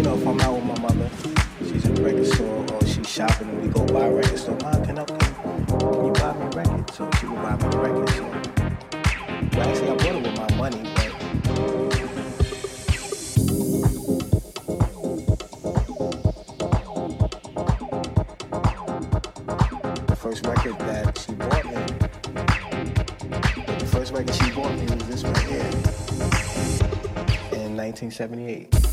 you know, if I'm out with my mother, she's in the record store or she's shopping and we go buy a record store, Mom, can, I, can, you buy me a record? So she would buy me a record. So, well, actually, I bought it with my money, but the first record that she bought me, the first record she bought me was this right here in 1978.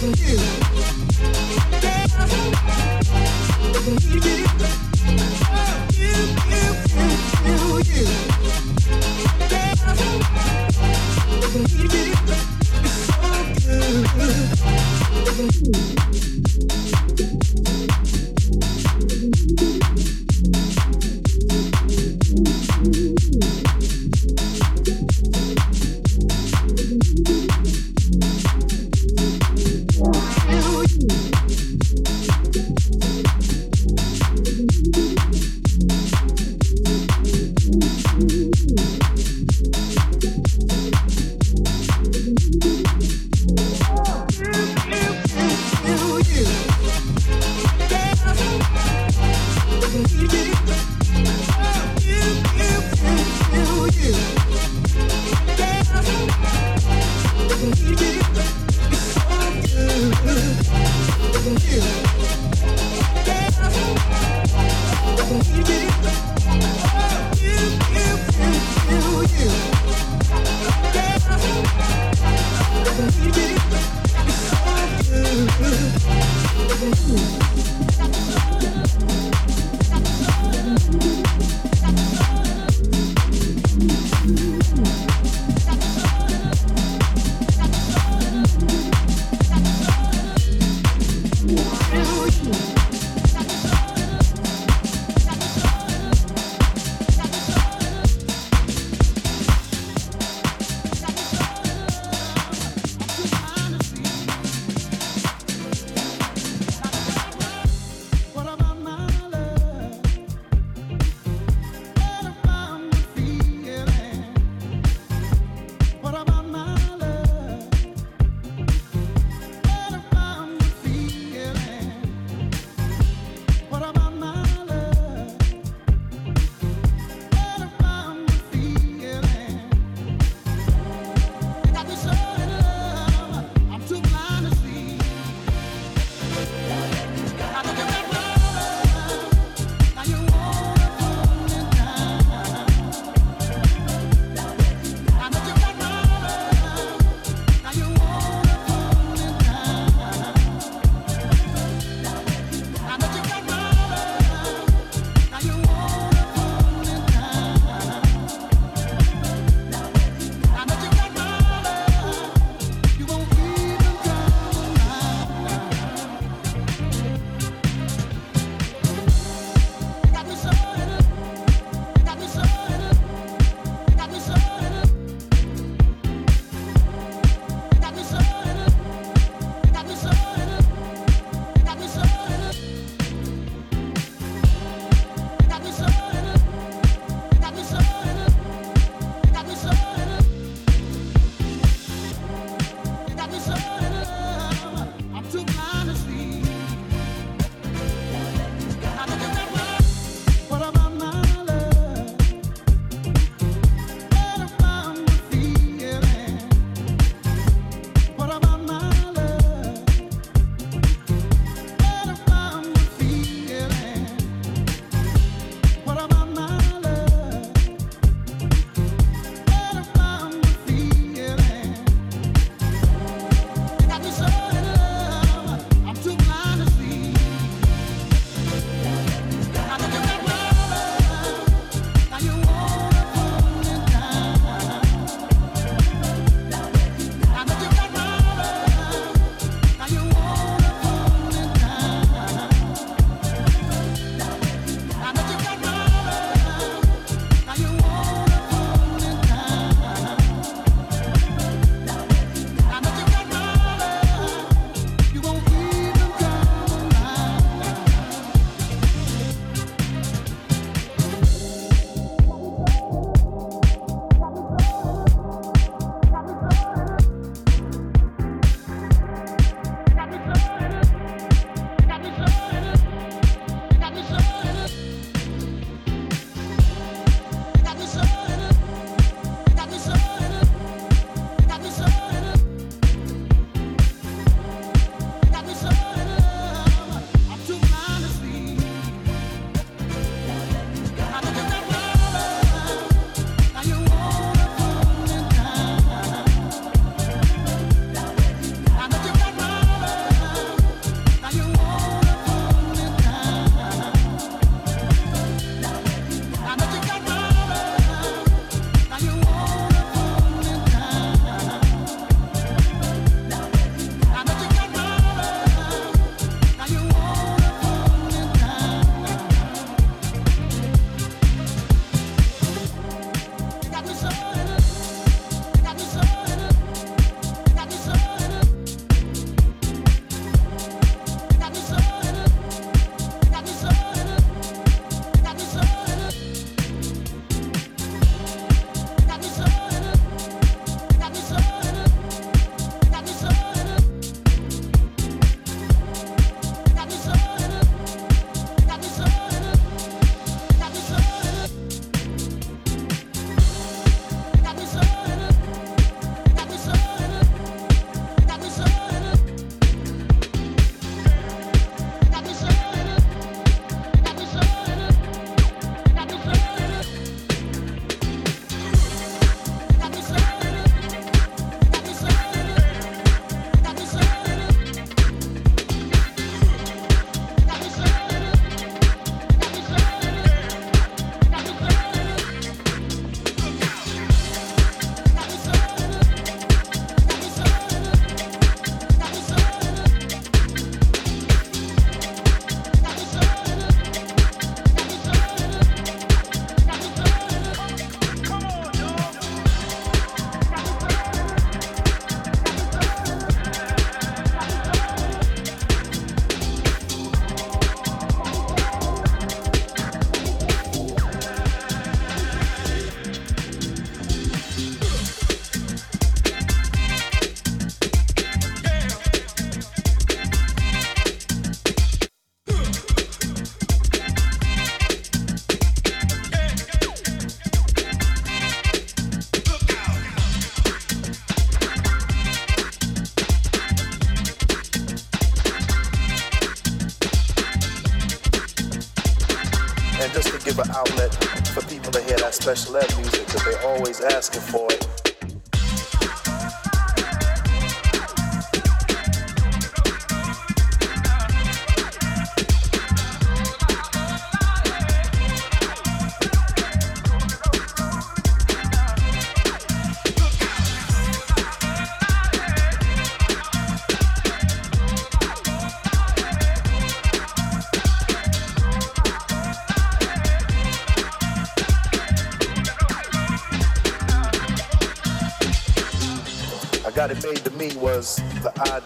去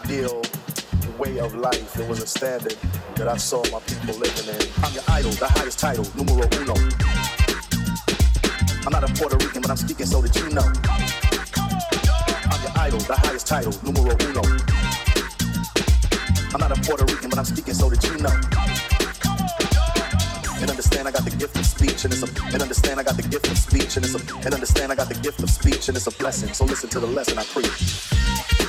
ideal way of life. It was a standard that I saw my people living in. I'm your idol, the highest title, numero uno. I'm not a Puerto Rican, but I'm speaking so that you know. I'm your idol, the highest title, numero uno. I'm not a Puerto Rican, but I'm speaking so that you know. And understand I got the gift of speech and it's a and understand I got the gift of speech and it's a and understand I got the gift of speech and it's a blessing. So listen to the lesson I preach.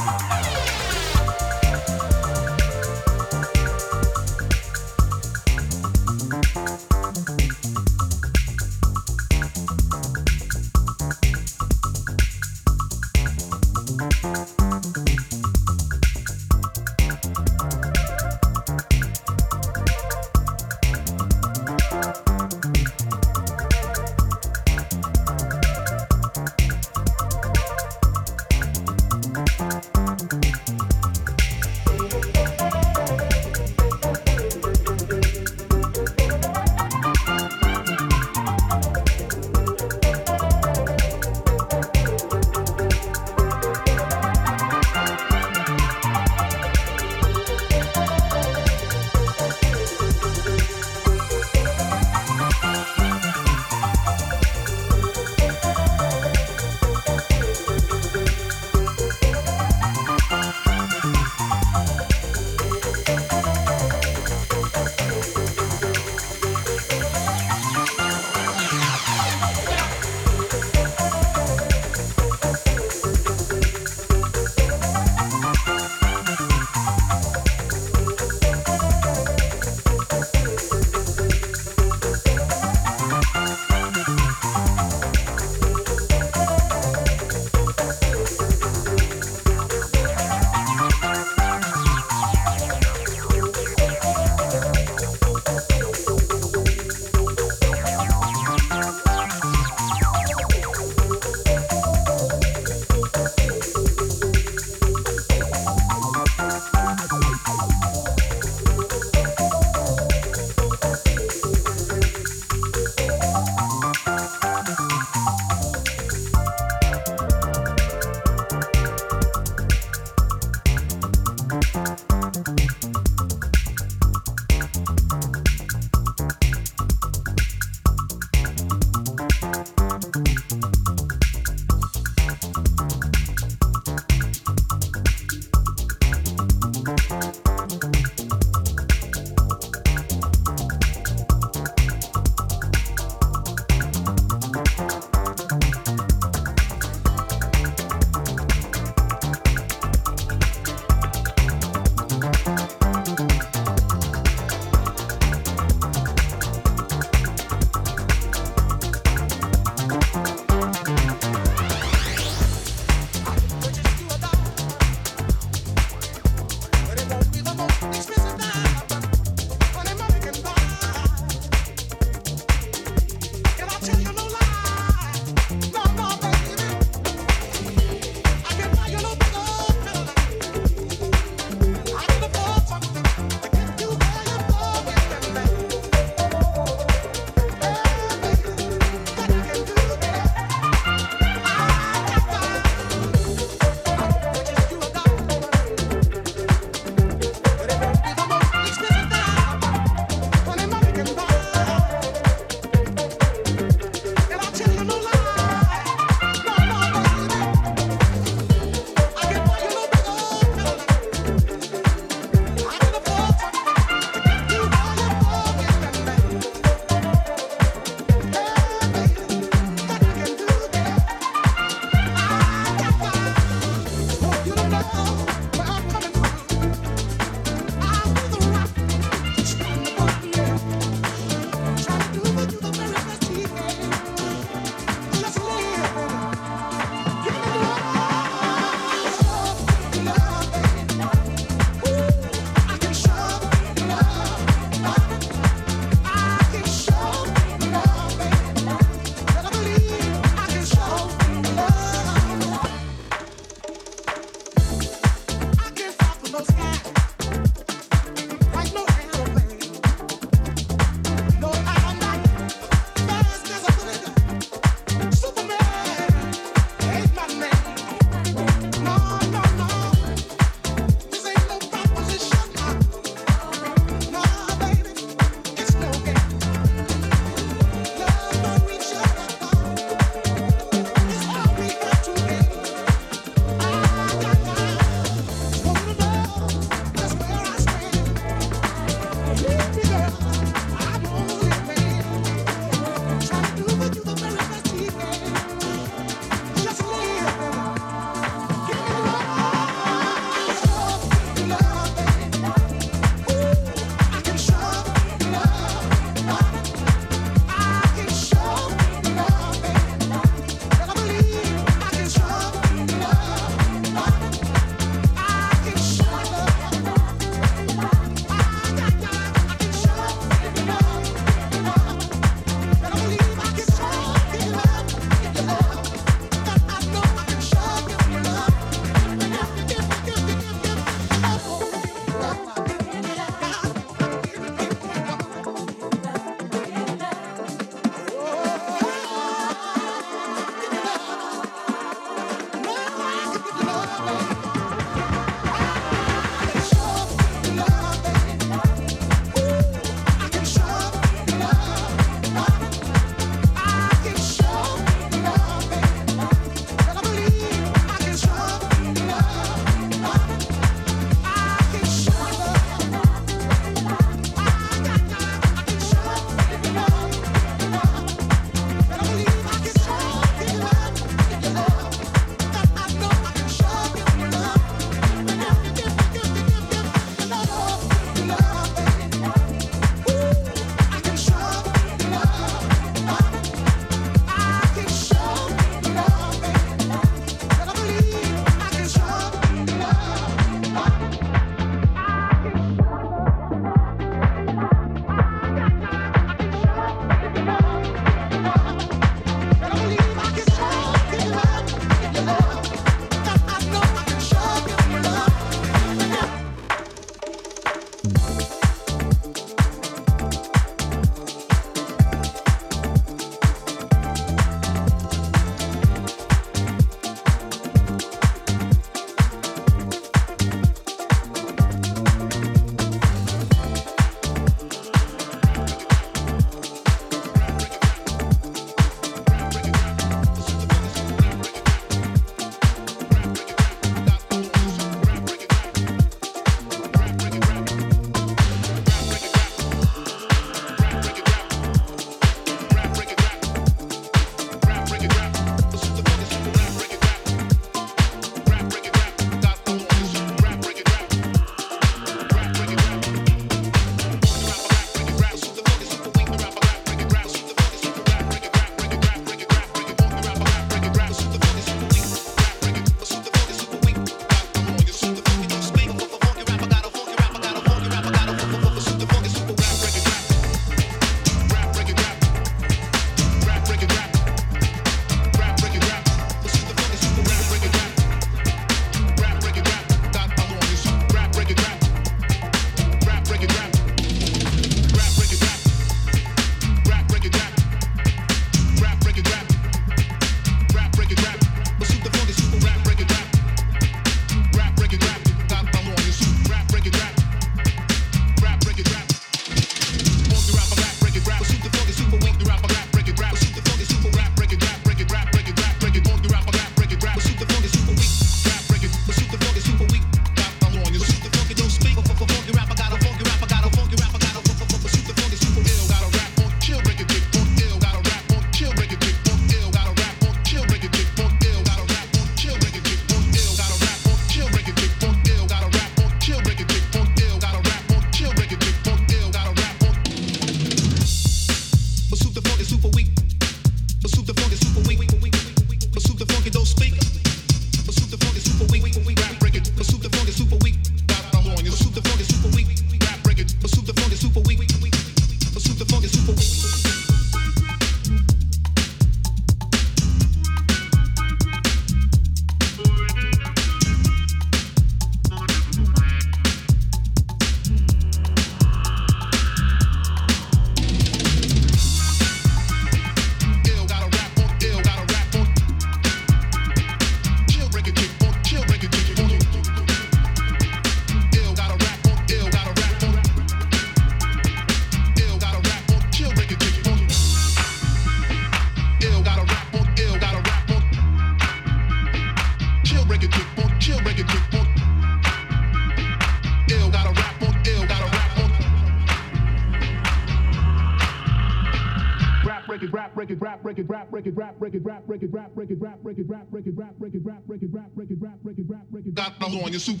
rap break it rap break it rap break it rap break it rap break it rap break it rap break it rap break it rap break it rap break it rap break it got thumbs on your soup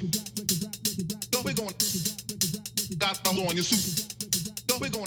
don't be going got thumbs on your soup don't be going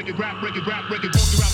break it, rap, break it, rap, break it, don't you rap.